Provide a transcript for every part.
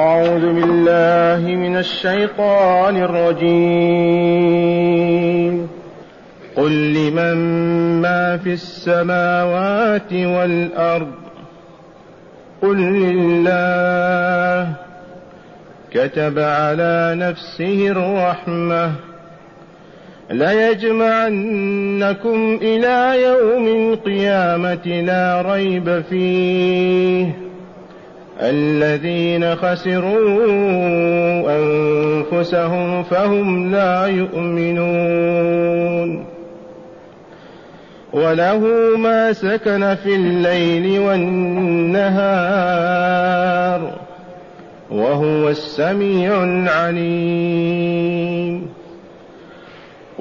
أعوذ بالله من الشيطان الرجيم. قل لمن ما في السماوات والأرض؟ قل لله. كتب على نفسه الرحمة. ليجمعنكم إلى يوم القيامة لا ريب فيه. الذين خسروا أنفسهم فهم لا يؤمنون. وله ما سكن في الليل والنهار وهو السميع العليم.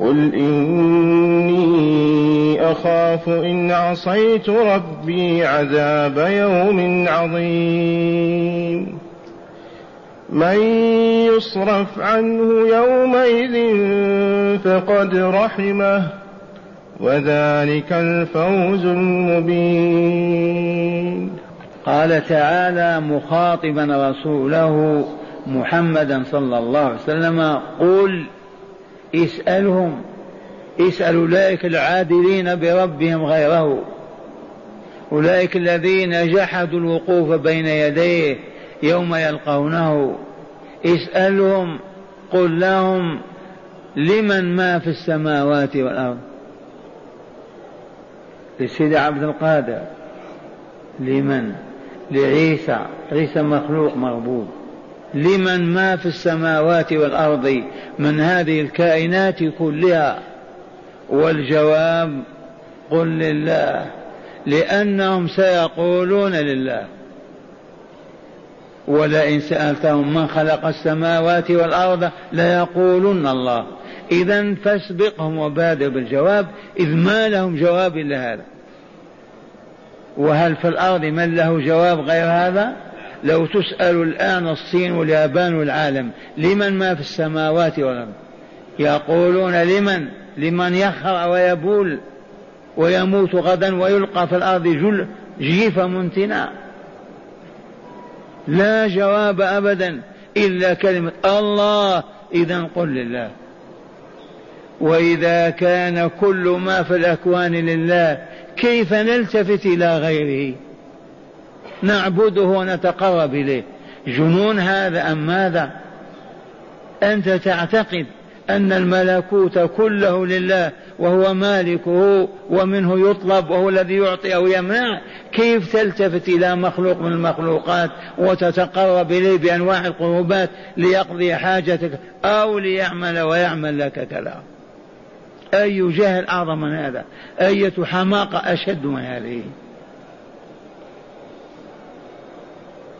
قل إني أخاف إن عصيت ربي عذاب يوم عظيم من يصرف عنه يومئذ فقد رحمه وذلك الفوز المبين قال تعالى مخاطبا رسوله محمدا صلى الله عليه وسلم قل اسألهم. اسأل أولئك العادلين بربهم غيره. أولئك الذين جحدوا الوقوف بين يديه يوم يلقونه. اسألهم. قل لهم لمن ما في السماوات والأرض؟ لسيدي عبد القادر. لمن؟ لعيسى. عيسى مخلوق مغبوب. لمن ما في السماوات والأرض من هذه الكائنات كلها. والجواب قل لله لأنهم سيقولون لله. ولئن سألتهم من خلق السماوات والأرض ليقولن الله. اذا فاسبقهم وبادر بالجواب إذ ما لهم جواب إلا هذا. وهل في الأرض من له جواب غير هذا؟ لو تسأل الآن الصين واليابان والعالم لمن ما في السماوات والأرض؟ يقولون لمن؟ لمن يخرع ويبول ويموت غدا ويلقى في الأرض جل جيفة منتنة لا جواب أبدا إلا كلمة الله. إذا قل لله. وإذا كان كل ما في الأكوان لله كيف نلتفت إلى غيره؟ نعبده ونتقرب إليه. جنون هذا أم ماذا؟ أنت تعتقد أن الملكوت كله لله وهو مالكه ومنه يطلب وهو الذي يعطي أو يمنع. كيف تلتفت إلى مخلوق من المخلوقات وتتقرب إليه بأنواع القربات ليقضي حاجتك أو ليعمل ويعمل لك كذا؟ أي جهل أعظم من هذا؟ أية حماقة أشد من هذه؟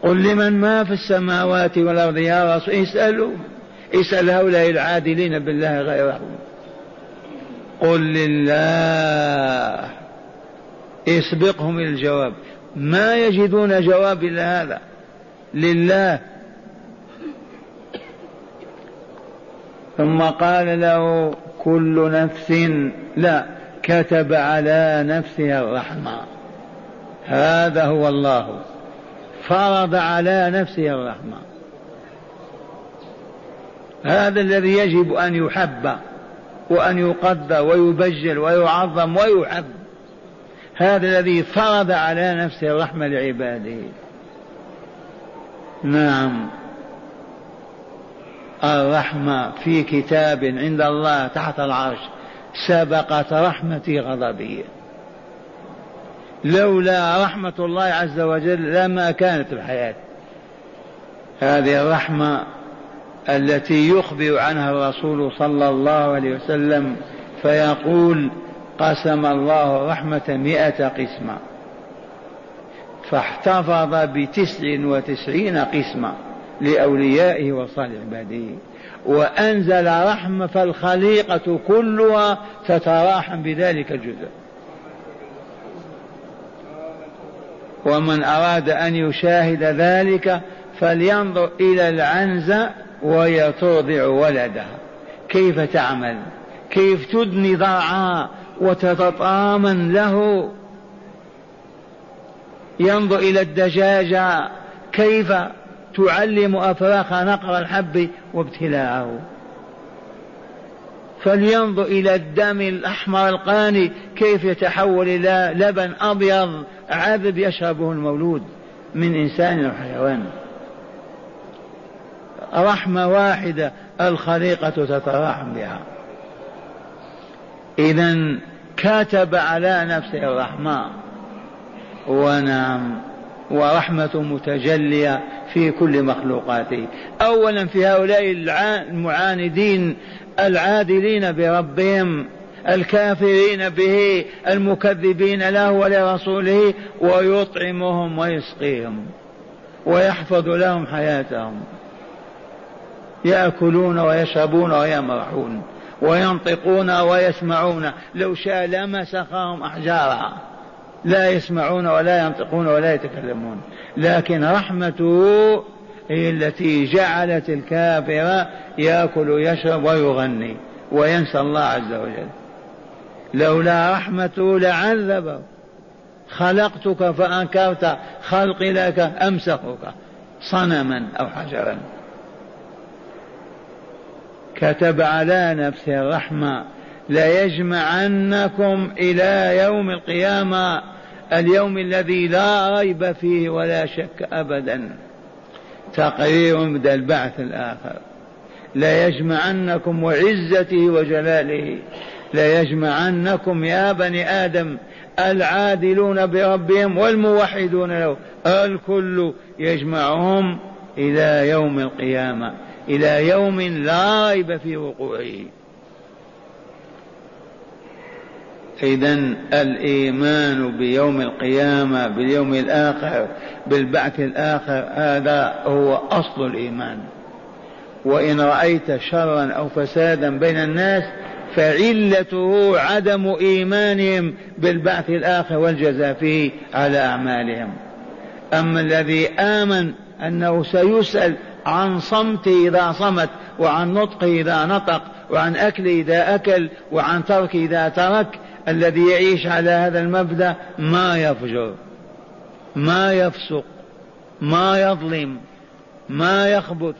قل لمن ما في السماوات والأرض يا رسول اسألوا. اسأل هؤلاء العادلين بالله غيرهم. قل لله. اسبقهم إلى الجواب. ما يجدون جواب إلا هذا. لله. ثم قال له كل نفس لا كتب على نفسها الرحمة. هذا هو الله. فرض على نفسه الرحمة. هذا الذي يجب أن يحب وأن يقدر ويبجل ويعظم ويحب. هذا الذي فرض على نفسه الرحمة لعباده. نعم. الرحمة في كتاب عند الله تحت العرش سبقت رحمتي غضبي. لولا رحمة الله عز وجل لما كانت الحياة هذه الرحمة التي يخبر عنها الرسول صلى الله عليه وسلم فيقول قسم الله رحمة مئة قسمة. فاحتفظ بتسع وتسعين قسمة لأوليائه وصالح عباده. وأنزل رحمة فالخليقة كلها تتراحم بذلك الجزء. ومن أراد أن يشاهد ذلك فلينظر إلى العنزة وهي ترضع ولدها كيف تعمل؟ كيف تدني ضرعها وتتطامن له؟ ينظر إلى الدجاجة. كيف تعلم أفراخ نقر الحب وابتلاعه فلينظر إلى الدم الأحمر القاني كيف يتحول إلى لبن أبيض. عذب يشربه المولود من إنسان أو حيوان. رحمة واحدة الخليقة تتراحم بها. إذا كتب على نفسه الرحمة ونعم. ورحمة متجلية في كل مخلوقاته. أولا في هؤلاء المعاندين العادلين بربهم الكافرين به المكذبين له ولرسوله ويطعمهم ويسقيهم ويحفظ لهم حياتهم. يأكلون ويشربون ويمرحون وينطقون ويسمعون. لو شاء لمسخهم أحجارا. لا يسمعون ولا ينطقون ولا يتكلمون. لكن رحمته هي التي جعلت الكافر يأكل ويشرب ويغني وينسى الله عز وجل. لولا رحمته لعذبه خلقتك فأنكرت خلقي لك امسخك صنما أو حجرا. كتب على نفسه الرحمة ليجمعنكم إلى يوم القيامة اليوم الذي لا ريب فيه ولا شك ابدا. تقرير من البعث الآخر. ليجمعنكم وعزته وجلاله. ليجمعنكم يا بني آدم العادلون بربهم والموحدون له. الكل يجمعهم إلى يوم القيامة إلى يوم لا ريب في وقوعه. إذا الإيمان بيوم القيامة باليوم الآخر بالبعث الآخر هذا هو أصل الإيمان. وإن رأيت شرا أو فسادا بين الناس فعلته عدم إيمانهم بالبعث الآخر والجزاء فيه على أعمالهم. أما الذي آمن أنه سيسأل عن صمته إذا صمت وعن نطقه إذا نطق وعن أكله إذا أكل وعن تركه إذا ترك الذي يعيش على هذا المبدأ ما يفجر ما يفسق ما يظلم ما يخبث.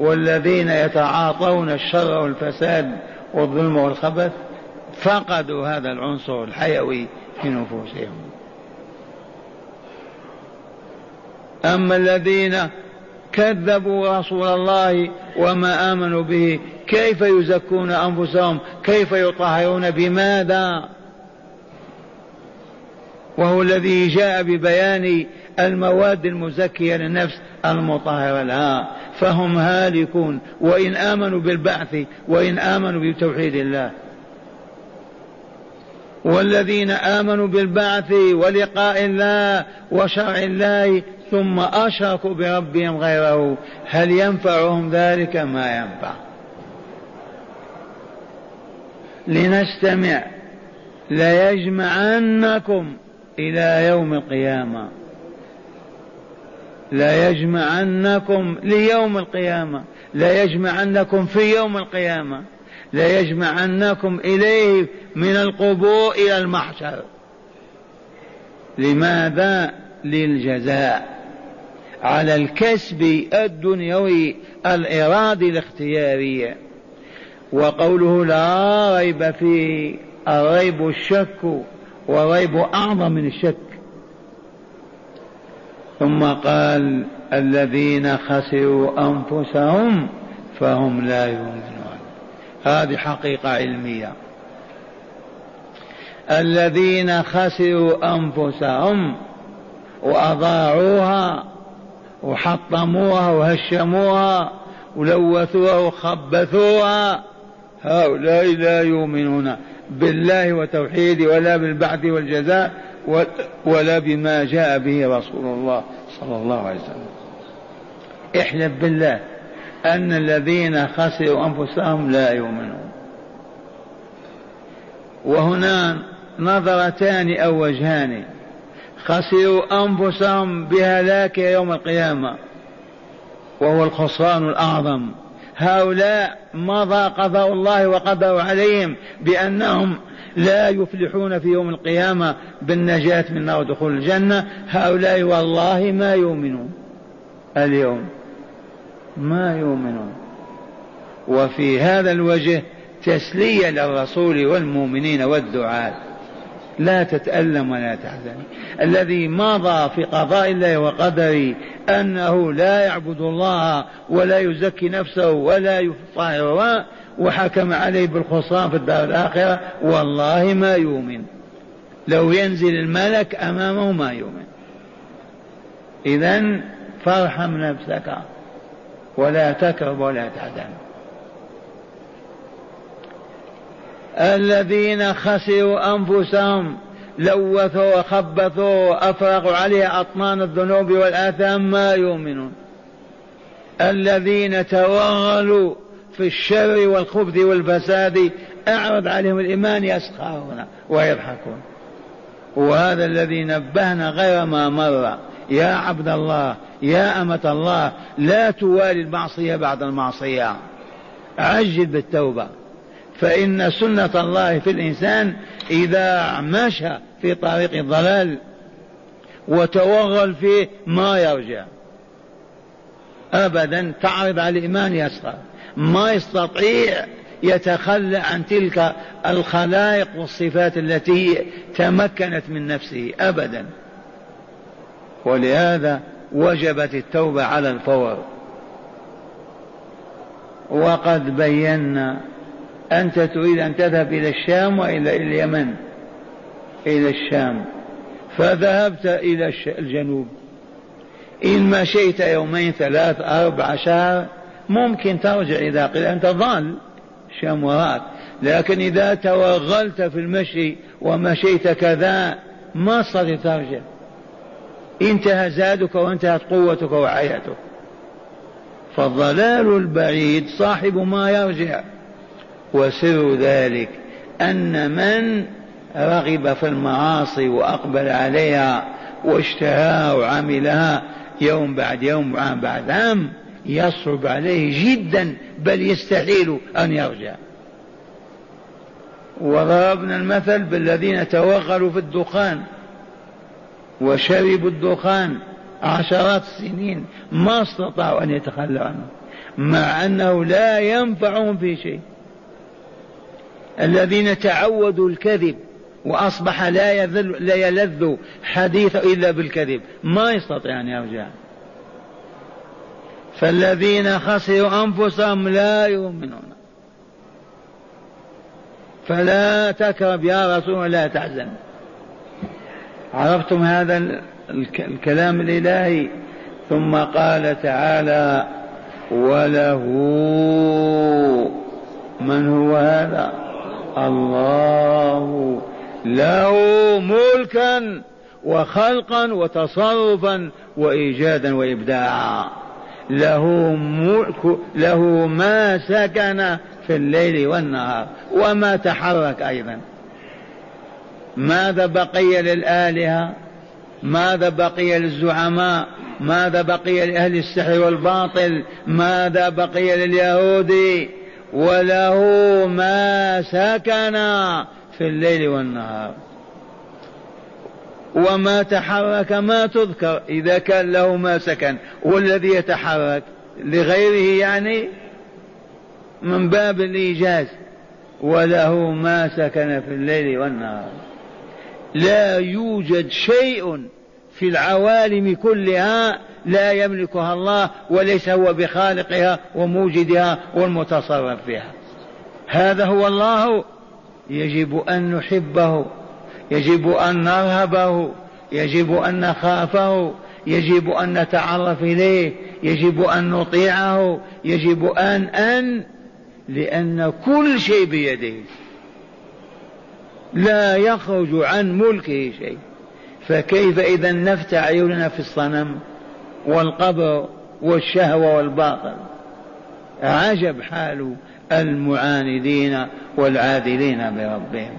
والذين يتعاطون الشر والفساد والظلم والخبث فقدوا هذا العنصر الحيوي في نفوسهم. أما الذين كذبوا رسول الله وما آمنوا به كيف يزكون أنفسهم؟ كيف يطهرون؟ بماذا؟ وهو الذي جاء ببيان المواد المزكية للنفس المطهرة لها. فهم هالكون. وإن آمنوا بالبعث وإن آمنوا بتوحيد الله. والذين آمنوا بالبعث ولقاء الله وشرع الله ثم أشركوا بربهم غيره هل ينفعهم ذلك؟ ما ينفع. لنستمع ليجمعنكم إلى يوم القيامة. ليجمعنكم ليوم القيامة. ليجمعنكم في يوم القيامة. ليجمعنكم إليه من القبور إلى المحشر. لماذا؟ للجزاء. على الكسب الدنيوي الإرادي الاختياري وقوله لا ريب فيه الريب الشك والريب أعظم من الشك. ثم قال الذين خسروا أنفسهم فهم لا يؤمنون. هذه حقيقة علمية. الذين خسروا أنفسهم وأضاعوها وحطموها وهشموها ولوثوها وخبثوها هؤلاء لا يؤمنون بالله وتوحيده ولا بالبعث والجزاء ولا بما جاء به رسول الله صلى الله عليه وسلم. احلف بالله أن الذين خسروا أنفسهم لا يؤمنون. وهنا نظرتان أو وجهان. خسروا أنفسهم بهلاك يوم القيامة. وهو الخسران الأعظم. هؤلاء مضى قضاء الله وقدروا عليهم بأنهم لا يفلحون في يوم القيامة بالنجاة من النار ودخول الجنة؟ هؤلاء والله ما يؤمنون اليوم. ما يؤمنون. وفي هذا الوجه تسلية للرسول والمؤمنين والدعاة. لا تتألم ولا تحزن. الذي مضى في قضاء الله وقدره أنه لا يعبد الله ولا يزكي نفسه ولا يطهر وحكم عليه بالخسران في الدار الآخرة والله ما يؤمن. لو ينزل الملك أمامه ما يؤمن. إذا فارحم نفسك ولا تكرب ولا تحزن. الذين خسروا أنفسهم لوثوا وخبثوا وأفرغوا عليها أطنان الذنوب والآثام ما يؤمنون. الذين توغلوا في الشر والخبث والفساد أعرض عليهم الإيمان يسخرون ويضحكون. وهذا الذي نبهنا غير ما مر. يا عبد الله يا أمة الله لا توالي المعصية بعد المعصية. عجل بالتوبة. فإن سنة الله في الإنسان إذا مشى في طريق الضلال وتوغل فيه ما يرجع. أبدا تعرض على الإيمان يسخر ما يستطيع يتخلى عن تلك الخلائق والصفات التي تمكنت من نفسه أبدا. ولهذا وجبت التوبة على الفور. وقد بينا أنت تريد أن تذهب إلى الشام وإلى اليمن. إلى الشام. فذهبت إلى الجنوب. إن مشيت يومين ثلاث أربع شهر ممكن ترجع إذا قيل أنت ضال. الشام وراءك. لكن إذا توغلت في المشي ومشيت كذا ما تستطيع ترجع. انتهى زادك وانتهت قوتك وحياتك فالضلال البعيد صاحب ما يرجع. وسر ذلك أن من رغب في المعاصي وأقبل عليها واشتهاها وعملها يوم بعد يوم وعام بعد عام يصعب عليه جدا بل يستحيل أن يرجع. وضربنا المثل بالذين توغلوا في الدخان وشربوا الدخان عشرات السنين ما استطاعوا أن يتخلوا عنه مع أنه لا ينفعهم في شيء. الذين تعودوا الكذب وأصبح لا يذل لا يلذ حديث إلا بالكذب. ما يستطيع أن يرجع. فالذين خسروا أنفسهم لا يؤمنون. فلا تكرب يا رسول لا تحزن. عرفتم هذا الكلام الإلهي؟ ثم قال تعالى وله من هو هذا؟ الله له ملكا وخلقا وتصرفا وإيجادا وإبداعا. له ملك له ما سكن في الليل والنهار وما تحرك أيضا. ماذا بقي للآلهة؟ ماذا بقي للزعماء؟ ماذا بقي لأهل السحر والباطل؟ ماذا بقي لليهود وله ما سكن في الليل والنهار. وما تحرك ما تذكر إذا كان له ما سكن. والذي يتحرك لغيره يعني من باب الإيجاز وله ما سكن في الليل والنهار. لا يوجد شيء في العوالم كلها لا يملكها الله وليس هو بخالقها وموجدها والمتصرف فيها هذا هو الله. يجب أن نحبه. يجب أن نرهبه. يجب أن نخافه. يجب أن نتعرف إليه. يجب أن نطيعه. يجب أن أن لأن كل شيء بيده. لا يخرج عن ملكه شيء. فكيف إذا نفتح عيوننا في الصنم؟ والقبر والشهوة والباطل. عجب حال المعاندين والعادلين بربهم.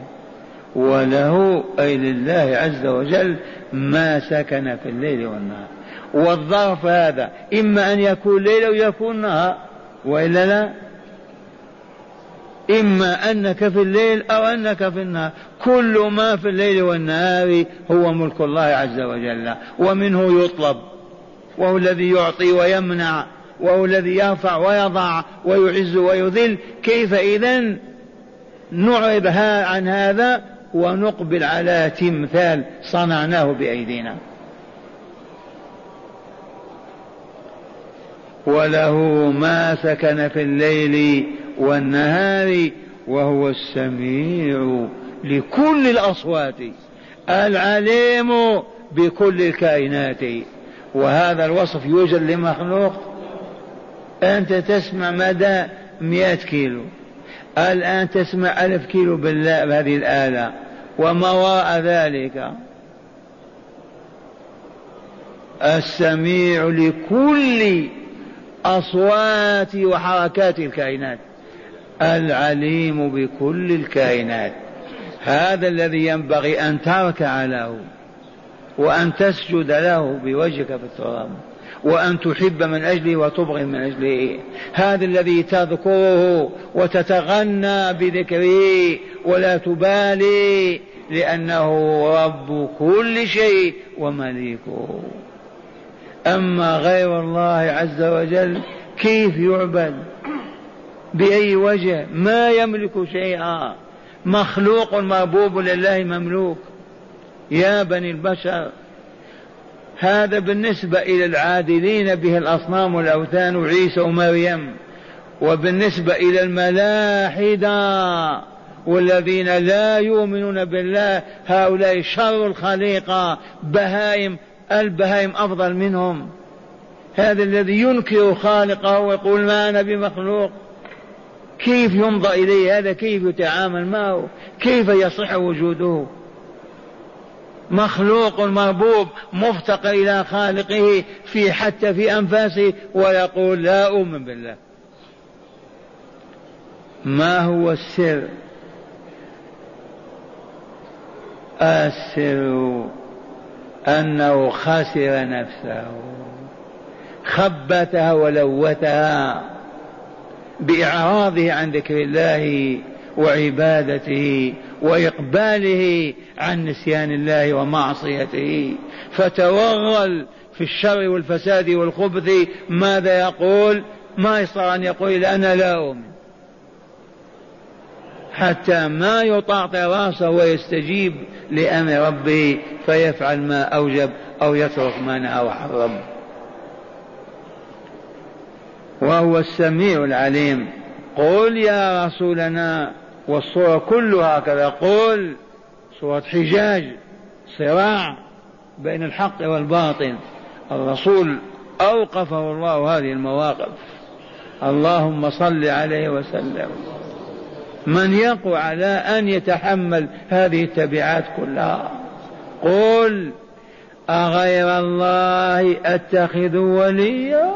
وله أي لله عز وجل ما سكن في الليل والنهار. والظرف هذا إما أن يكون ليل أو يكون نهار. وإلا لا؟ إما أنك في الليل أو أنك في النهار. كل ما في الليل والنهار هو ملك الله عز وجل ومنه يطلب. وهو الذي يعطي ويمنع وهو الذي يرفع ويضع ويعز ويذل. كيف إذا نعرض عن هذا ونقبل على تمثال صنعناه بأيدينا. وله ما سكن في الليل والنهار وهو السميع لكل الأصوات العليم بكل الكائنات. وهذا الوصف يوجد لمخلوق أنت تسمع مدى مئة كيلو. الآن تسمع ألف كيلو بهذه الآلة؟ وما وراء ذلك؟ السميع لكل أصوات وحركات الكائنات. العليم بكل الكائنات. هذا الذي ينبغي أن تركع له وأن تسجد له بوجهك في التراب وأن تحب من أجله وتبغض من أجله. هذا الذي تذكره وتتغنى بذكره ولا تبالي لأنه رب كل شيء ومليكه. أما غير الله عز وجل كيف يعبد؟ بأي وجه؟ ما يملك شيئا. مخلوق مربوب لله مملوك. يا بني البشر هذا بالنسبة إلى العادلين به الأصنام والأوثان وعيسى ومريم وبالنسبة إلى الملاحدة والذين لا يؤمنون بالله هؤلاء شر الخليقة بهائم البهائم أفضل منهم. هذا الذي ينكر خالقه ويقول ما أنا بمخلوق. كيف ينظر إليه هذا؟ كيف يتعامل معه؟ كيف يصح وجوده؟ مخلوق مربوب مفتقر إلى خالقه في حتى في أنفاسه ويقول لا أؤمن بالله. ما هو السر؟ السر أنه خسر نفسه خبتها ولوتها بإعراضه عن ذكر الله وعبادته وإقباله عن نسيان الله ومعصيته. فتوغل في الشر والفساد والخبث ماذا يقول؟ ما يصير أن يقول أنا لا أؤمن. حتى ما يطاطي رأسه ويستجيب لأمر ربه فيفعل ما أوجب أو يترك ما نهى وحرم وهو السميع العليم. قل يا رسولنا والصورة كلها هكذا. قل صورة حجاج صراع بين الحق والباطل. الرسول أوقفه الله هذه المواقف. اللهم صل عليه وسلم. من يقوى على أن يتحمل هذه التبعات كلها. قل أغير الله أتخذ وليا؟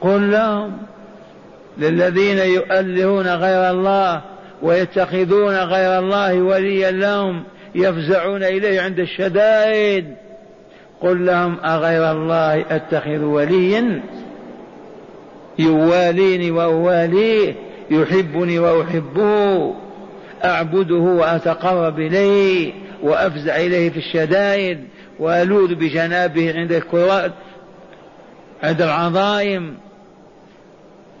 قل لهم للذين يؤلهون غير الله ويتخذون غير الله وليا لهم يفزعون إليه عند الشدائد. قل لهم أغير الله أتخذ وليا؟ يواليني وأواليه يحبني وأحبه أعبده وأتقرب إليه وأفزع إليه في الشدائد وألوذ بجنابه عند الكرات عند العظائم.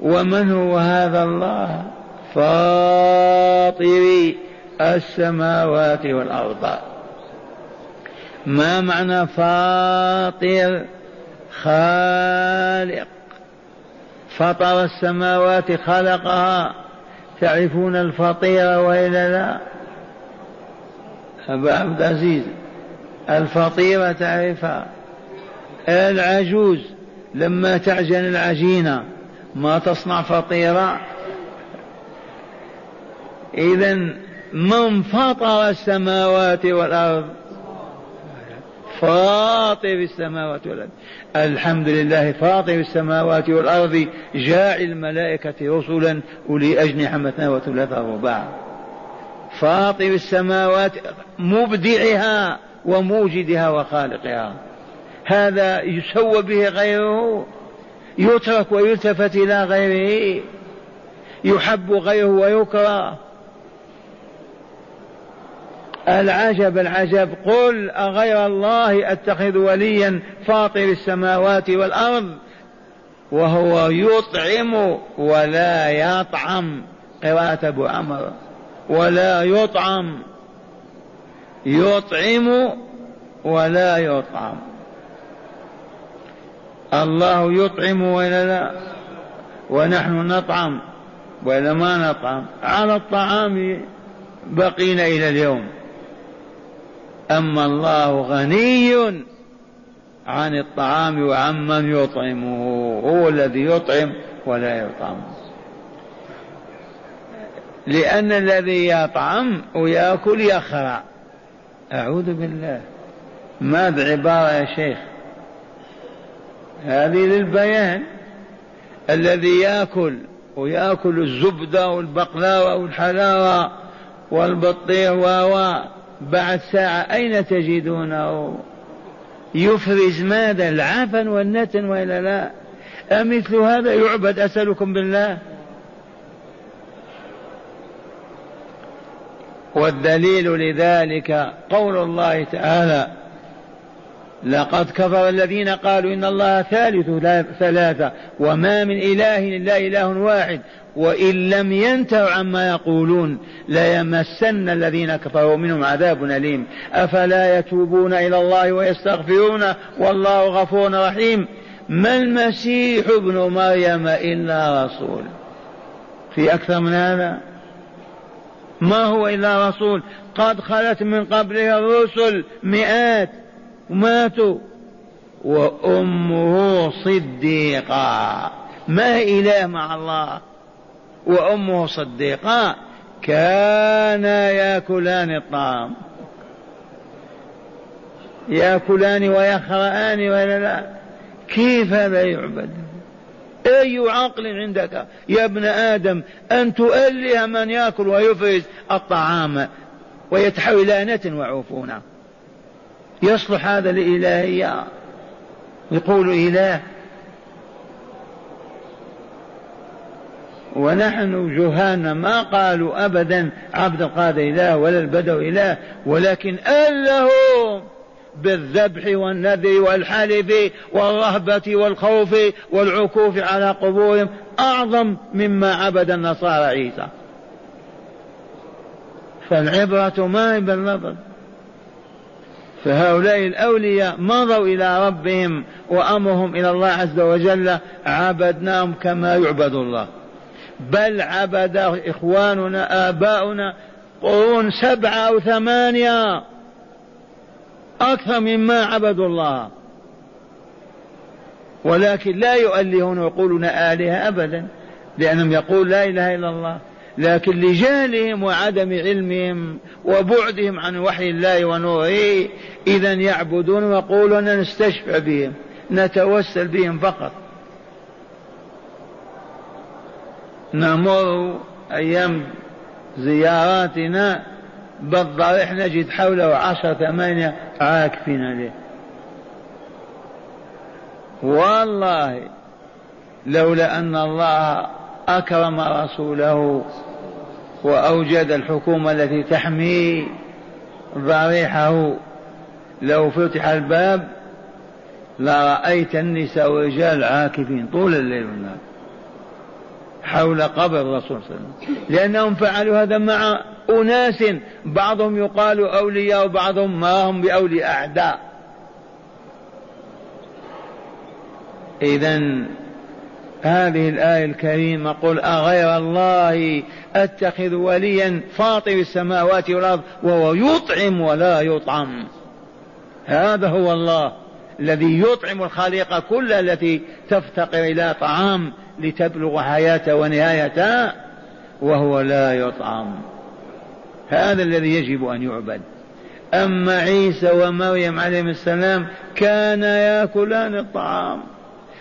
ومن هو هذا الله؟ فاطر السماوات والأرض. ما معنى فاطر؟ خالق. فطر السماوات خلقها. تعرفون الفطيرة وإلا لا؟ أبا عبد العزيز الفطيرة تعرفها؟ العجوز لما تعجن العجينة ما تصنع فطيرة إذا من فطر السماوات والأرض؟ فاطر السماوات والأرض. الحمد لله فاطر السماوات والأرض جاعل الملائكة رسلا أولي أجنحة مثنى وثلاث ورباع فاطر السماوات مبدعها وموجدها وخالقها. هذا يسوى به غيره يترك ويلتفت إلى غيره يحب غيره ويكره. العجب العجب. قل أغير الله أتخذ وليا فاطر السماوات والأرض وهو يطعم ولا يطعم. قراءة أبو عمرو. ولا يطعم. يطعم ولا يطعم. الله يطعم ولا لا؟ ونحن نطعم ولا ما نطعم؟ على الطعام بقينا إلى اليوم. أما الله غني عن الطعام وعمن يطعمه هو الذي يطعم ولا يطعم. لأن الذي يطعم ويأكل يخرع أعوذ بالله. ماذا عبارة يا شيخ. هذه للبيان. الذي يأكل ويأكل الزبدة والبقلاوة والحلاوة والبطيخ و بعد ساعة أين تجدونه؟ يفرز ماذا؟ العفن والنتن وإلا لا؟ أمثل هذا يعبد أسألكم بالله؟ والدليل لذلك قول الله تعالى لقد كفر الذين قالوا إن الله ثالث ثلاثة وما من إله إلا إله واحد. وإن لم ينتهوا عما يقولون ليمسن الذين كفروا منهم عذاب أليم. أفلا يتوبون إلى الله ويستغفرون؟ والله غفور رحيم. ما المسيح ابن مريم إلا رسول. في أكثر من هذا؟ ما هو إلا رسول؟ قد خلت من قبله الرسل مئات ماتوا وأمه صديقة. ما إله مع الله؟ وأمه صديقة كانا ياكلان الطعام. ياكلان ويخرآن ولا لا كيف هذا يعبد؟ أي عقل عندك يا ابن آدم أن تؤله من يأكل ويفرز الطعام ويتحول إلى نت وعفونة يصلح هذا لإلهية يقول إله ونحن جهالنا ما قالوا أبدا عبد القادر إله ولا البدو إله ولكن ألهم بالذبح والنذر والحلف والرهبة والخوف والعكوف على قبورهم أعظم مما عبد النصارى عيسى. فالعبرة ما باللفظ فهؤلاء الأولياء مضوا إلى ربهم وأمرهم إلى الله عز وجل عبدناهم كما يعبد الله. بل عبد إخواننا آباؤنا. قرون سبعة أو ثمانية. أكثر مما عبدوا الله. ولكن لا يؤلهون ويقولون آلهة أبدا لأنهم يقول لا إله إلا الله. لكن لجهلهم وعدم علمهم وبعدهم عن وحي الله ونوره إذا يعبدون ويقولون نستشفى بهم نتوسل بهم فقط. نمر أيام زياراتنا بالضريح نجد حوله عشرة ثمانية عاكفين عليه. والله لولا أن الله أكرم رسوله وأوجد الحكومة التي تحمي ضريحه لو فتح الباب لرأيت النساء والرجال عاكفين طول الليل والنهار. حول قبر الرسول صلى الله عليه وسلم. لأنهم فعلوا هذا مع أناس بعضهم يقال أولياء وبعضهم ما هم بأولياء أعداء. إذا هذه الآية الكريمة قل أغير الله أتخذ وليا فاطر السماوات والأرض وهو يطعم ولا يطعم. هذا هو الله الذي يطعم الخليقة كلها التي تفتقر إلى طعام لتبلغ حياته ونهايته وهو لا يطعم. هذا الذي يجب أن يعبد. أما عيسى ومريم عليهم السلام كان يأكلان الطعام.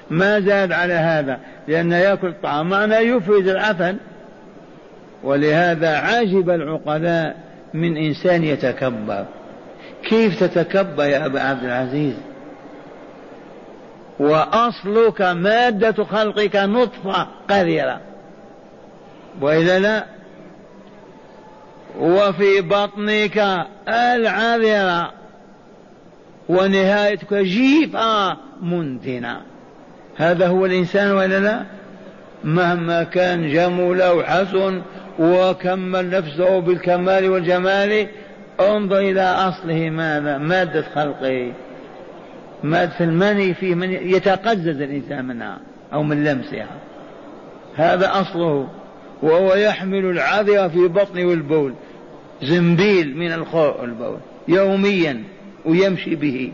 ما زاد على هذا لأن يأكل الطعام معنى يفرز العفن. ولهذا عجب العقلاء من إنسان يتكبر. كيف تتكبر يا أبا عبد العزيز؟ وأصلك مادة خلقك نطفة قذرة. وإلا لا وفي بطنك العذرة ونهايتك جيفة منتنة. هذا هو الإنسان ولا لا؟ مهما كان جمل أو حسن وكمل نفسه بالكمال والجمال انظر إلى أصله ماذا؟ مادة خلقه. مادة المني فيه من يتقزز الإنسان منها أو من لمسها. هذا أصله وهو يحمل العذر في بطنه والبول زنبيل من الخوء والبول يوميا ويمشي به.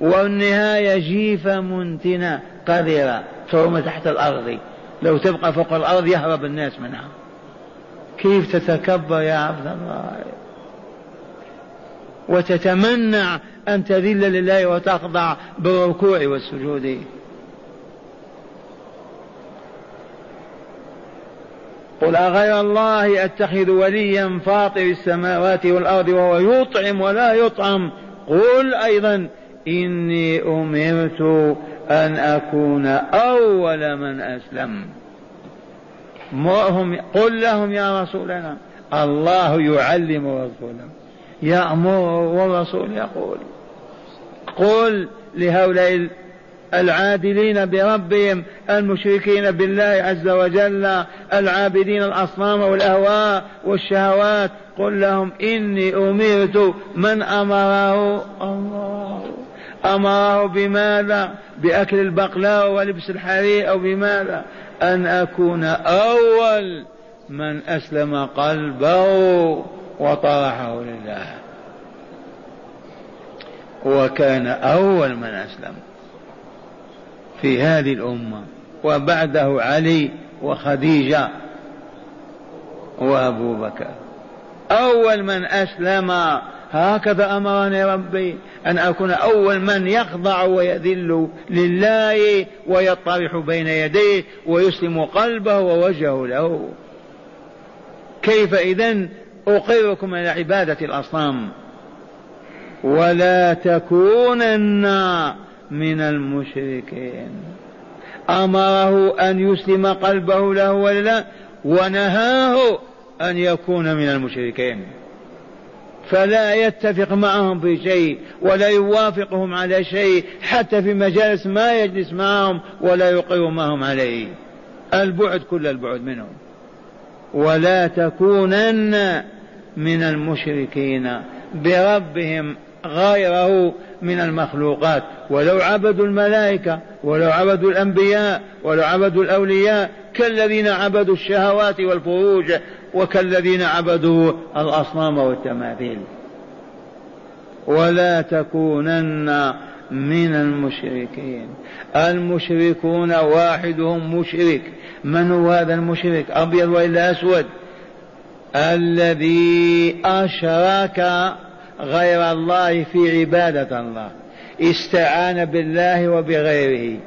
والنهاية جيفة منتنة قذرة ترمى تحت الأرض. لو تبقى فوق الأرض يهرب الناس منها. كيف تتكبر يا عبد الله؟ وتتمنع أن تذل لله وتخضع بالركوع والسجود. قل أغير الله أتخذ وليا فاطر السماوات والأرض وهو يطعم ولا يطعم. قل أيضا إني أمرت أن أكون أول من أسلم. قل لهم يا رسولنا الله يعلم رسوله. يأمر والرسول يقول قل لهؤلاء العادلين بربهم المشركين بالله عز وجل العابدين الأصنام والأهواء والشهوات قل لهم إني أمرت من أمره الله. أمره بماذا؟ بأكل البقلاء ولبس الحرير أو بماذا؟ أن أكون أول من أسلم قلبه. وطرحه لله. وكان أول من أسلم في هذه الأمة وبعده علي وخديجة وأبو بكر. أول من أسلم هكذا أمرني ربي أن أكون أول من يخضع ويذل لله ويطرح بين يديه ويسلم قلبه ووجهه له. كيف إذا أقركم على عبادة الأصنام. ولا تكونن من المشركين. أمره أن يسلم قلبه له ولا ونهاه أن يكون من المشركين. فلا يتفق معهم في شيء ولا يوافقهم على شيء حتى في مجالس ما يجلس معهم ولا يقر معهم عليه. البعد كل البعد منهم. ولا تكونن من المشركين بربهم غيره من المخلوقات. ولو عبدوا الملائكة ولو عبدوا الأنبياء ولو عبدوا الأولياء كالذين عبدوا الشهوات والفروج وكالذين عبدوا الأصنام والتماثيل. ولا تكونن من المشركين. المشركون واحدهم مشرك. من هو هذا المشرك؟ أبيض وإلا أسود؟ الذي أشرك غير الله في عبادة الله. استعان بالله وبغيره.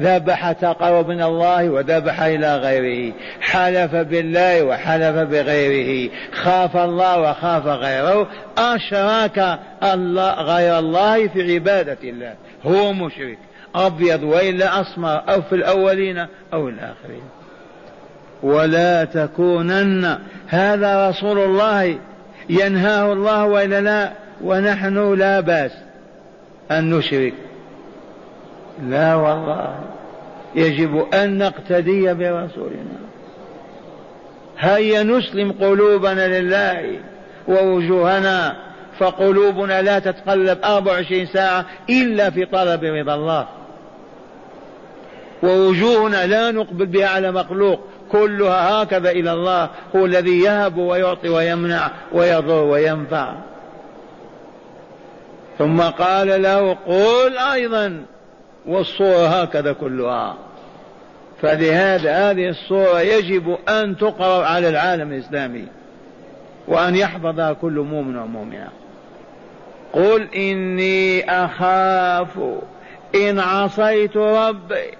ذبح تقرب من الله وذبح إلى غيره. حلف بالله وحلف بغيره. خاف الله وخاف غيره. أشرك الله غير الله في عبادة الله. هو مشرك. أبيض وإلا أسمر أو في الأولين أو الآخرين. ولا تكونن. هذا رسول الله ينهاه الله وإلا لا؟ ونحن لا بأس أن نشرك. لا والله. يجب أن نقتدي برسولنا. هيا نسلم قلوبنا لله ووجوهنا فقلوبنا لا تتقلب 24 ساعة إلا في طلب رضا الله. ووجوهنا لا نقبل بها على مخلوق. كلها هكذا إلى الله هو الذي يهب ويعطي ويمنع ويضر وينفع. ثم قال له قل أيضا والصورة هكذا كلها. فلهذا هذه الصورة يجب أن تقرأ على العالم الإسلامي وأن يحفظها كل مؤمن ومؤمنة. قل إني أخاف إن عصيت ربي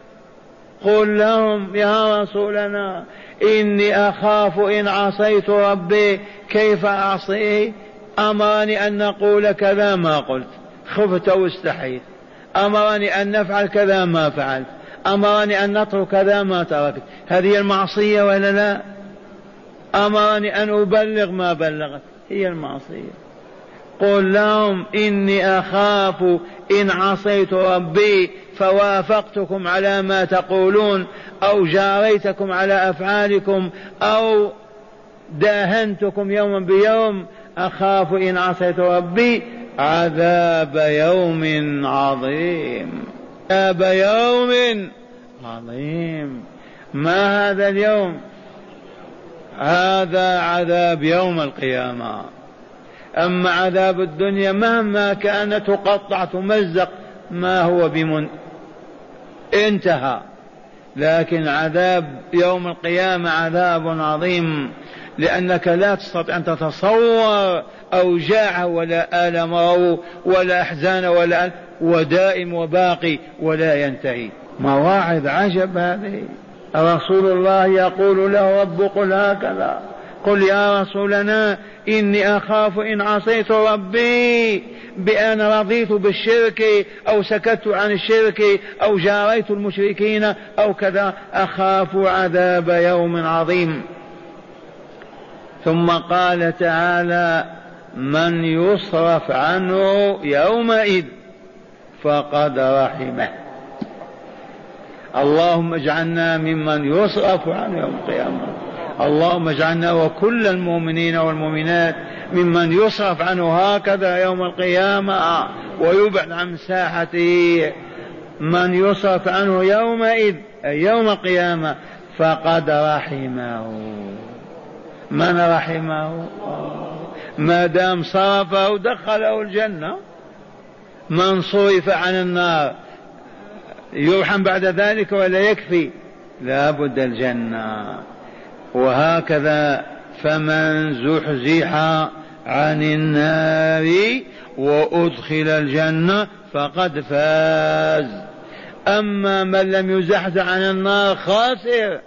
قل لهم يا رسولنا إني أخاف إن عصيت ربي كيف أعصيه؟ أمرني أن نقول كذا ما قلت. خفت واستحيت. أمرني أن نفعل كذا ما فعلت. أمرني أن نترك كذا ما تركت. هذه المعصية ولا لا؟ أمرني أن أبلغ ما بلغت. هي المعصية. قل لهم إني أخاف إن عصيت ربي فوافقتكم على ما تقولون أو جاريتكم على أفعالكم أو داهنتكم يوما بيوم أخاف إن عصيت ربي عذاب يوم عظيم. عذاب يوم عظيم. ما هذا اليوم؟ هذا عذاب يوم القيامة. أما عذاب الدنيا مهما كان تقطع تمزق ما هو بمن انتهى. لكن عذاب يوم القيامة عذاب عظيم لأنك لا تستطيع أن تتصور أوجاعه ولا آلمه ولا أحزان ولا ودائم وباقي ولا ينتهي. مواعظ عجب هذه. رسول الله يقول له رب قل هكذا. قل يا رسولنا إني أخاف إن عصيت ربي بأن رضيت بالشرك أو سكت عن الشرك أو جاريت المشركين أو كذا. أخاف عذاب يوم عظيم. ثم قال تعالى من يصرف عنه يومئذ فقد رحمه اللهم اجعلنا ممن يصرف عنه يوم القيامة. اللهم اجعلنا وكل المؤمنين والمؤمنات ممن يصرف عنه هكذا يوم القيامة ويبعد عن ساحته. من يصرف عنه يومئذ أي يوم القيامة فقد رحمه. من رحمه؟ ما دام صرفه دخله الجنة. من صرف عن النار يرحم بعد ذلك ولا يكفي؟ لا بد الجنة. وهكذا فمن زحزح عن النار وأدخل الجنة فقد فاز. أما من لم يزحزح عن النار خاسر.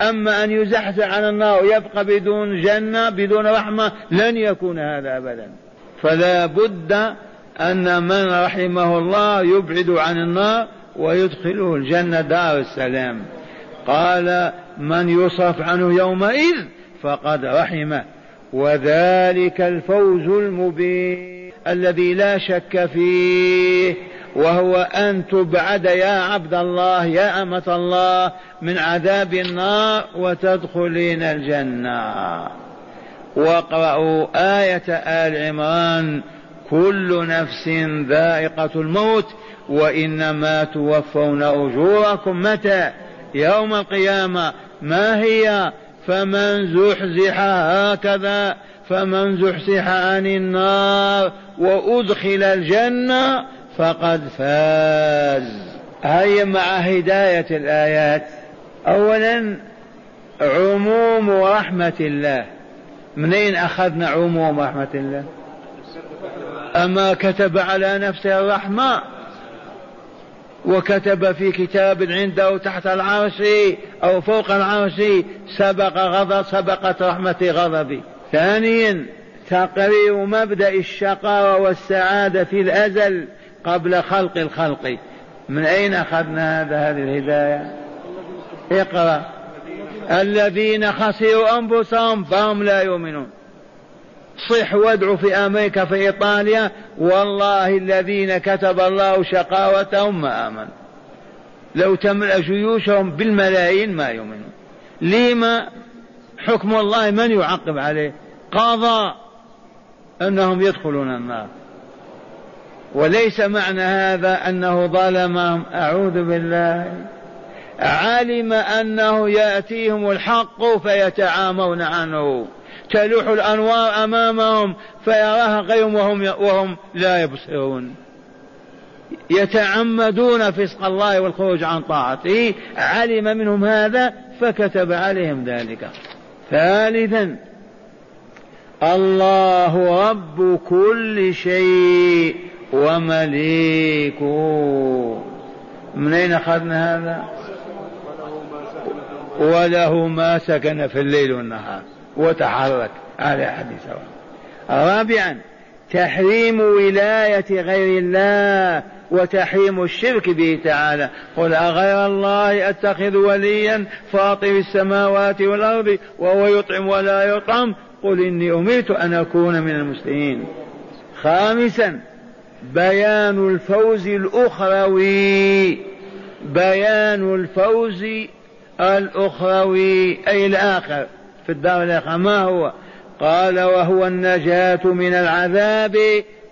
أما أن يزحزح عن النار ويبقى بدون جنة بدون رحمة لن يكون هذا أبدا. فلا بد أن من رحمه الله يبعد عن النار ويدخله الجنة دار السلام. قال من يصرف عنه يومئذ فقد رحمه. وذلك الفوز المبين الذي لا شك فيه وهو أن تبعد يا عبد الله يا أمة الله من عذاب النار وتدخلين الجنة. واقرأوا آية آل عمران كل نفس ذائقة الموت وإنما توفون أجوركم. متى؟ يوم القيامة ما هي؟ فمن زحزح هكذا فمن زحزح عن النار وأدخل الجنة فقد فاز. هيا مع هداية الآيات. أولا عموم رحمة الله. منين أخذنا عموم رحمة الله؟ أما كتب على نفسه الرحمة. وكتب في كتاب عنده تحت العرش أو فوق العرش سبق غضب سبقت رحمة غضبي. ثانيا تقرير مبدأ الشقاوة والسعادة في الأزل قبل خلق الخلق. من أين أخذنا هذا هذه الهداية؟ اقرأ. الذين خسروا أنفسهم فهم لا يؤمنون. صح وادعوا في أمريكا في إيطاليا والله الذين كتب الله شقاوتهم ما آمنوا. لو تملأ جيوشهم بالملايين ما يؤمنون. لما حكم الله من يعقب عليه؟ قضى أنهم يدخلون النار. وليس معنى هذا أنه ظلمهم. أعوذ بالله. علم أنه يأتيهم الحق فيتعامون عنه. تلوح الأنوار أمامهم فيراها غيرهم وهم, وهم لا يبصرون. يتعمدون فسق الله والخروج عن طاعته. علم منهم هذا فكتب عليهم ذلك. ثالثا الله رب كل شيء ومليكه. من أين أخذنا هذا؟ وله ما سكن في الليل والنهار. وتحرك على حديث رابعا تحريم ولاية غير الله وتحريم الشرك به تعالى. قل أغير الله أتخذ وليا فاطر السماوات والأرض وهو يطعم ولا يطعم. قل إني أمرت أن أكون من المسلمين. خامسا بيان الفوز الأخروي. بيان الفوز الأخروي أي الآخر. في الدار الآخرة. ما هو؟ قال وهو النجاة من العذاب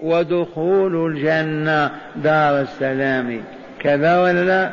ودخول الجنة. دار السلام. كذا ولا لا؟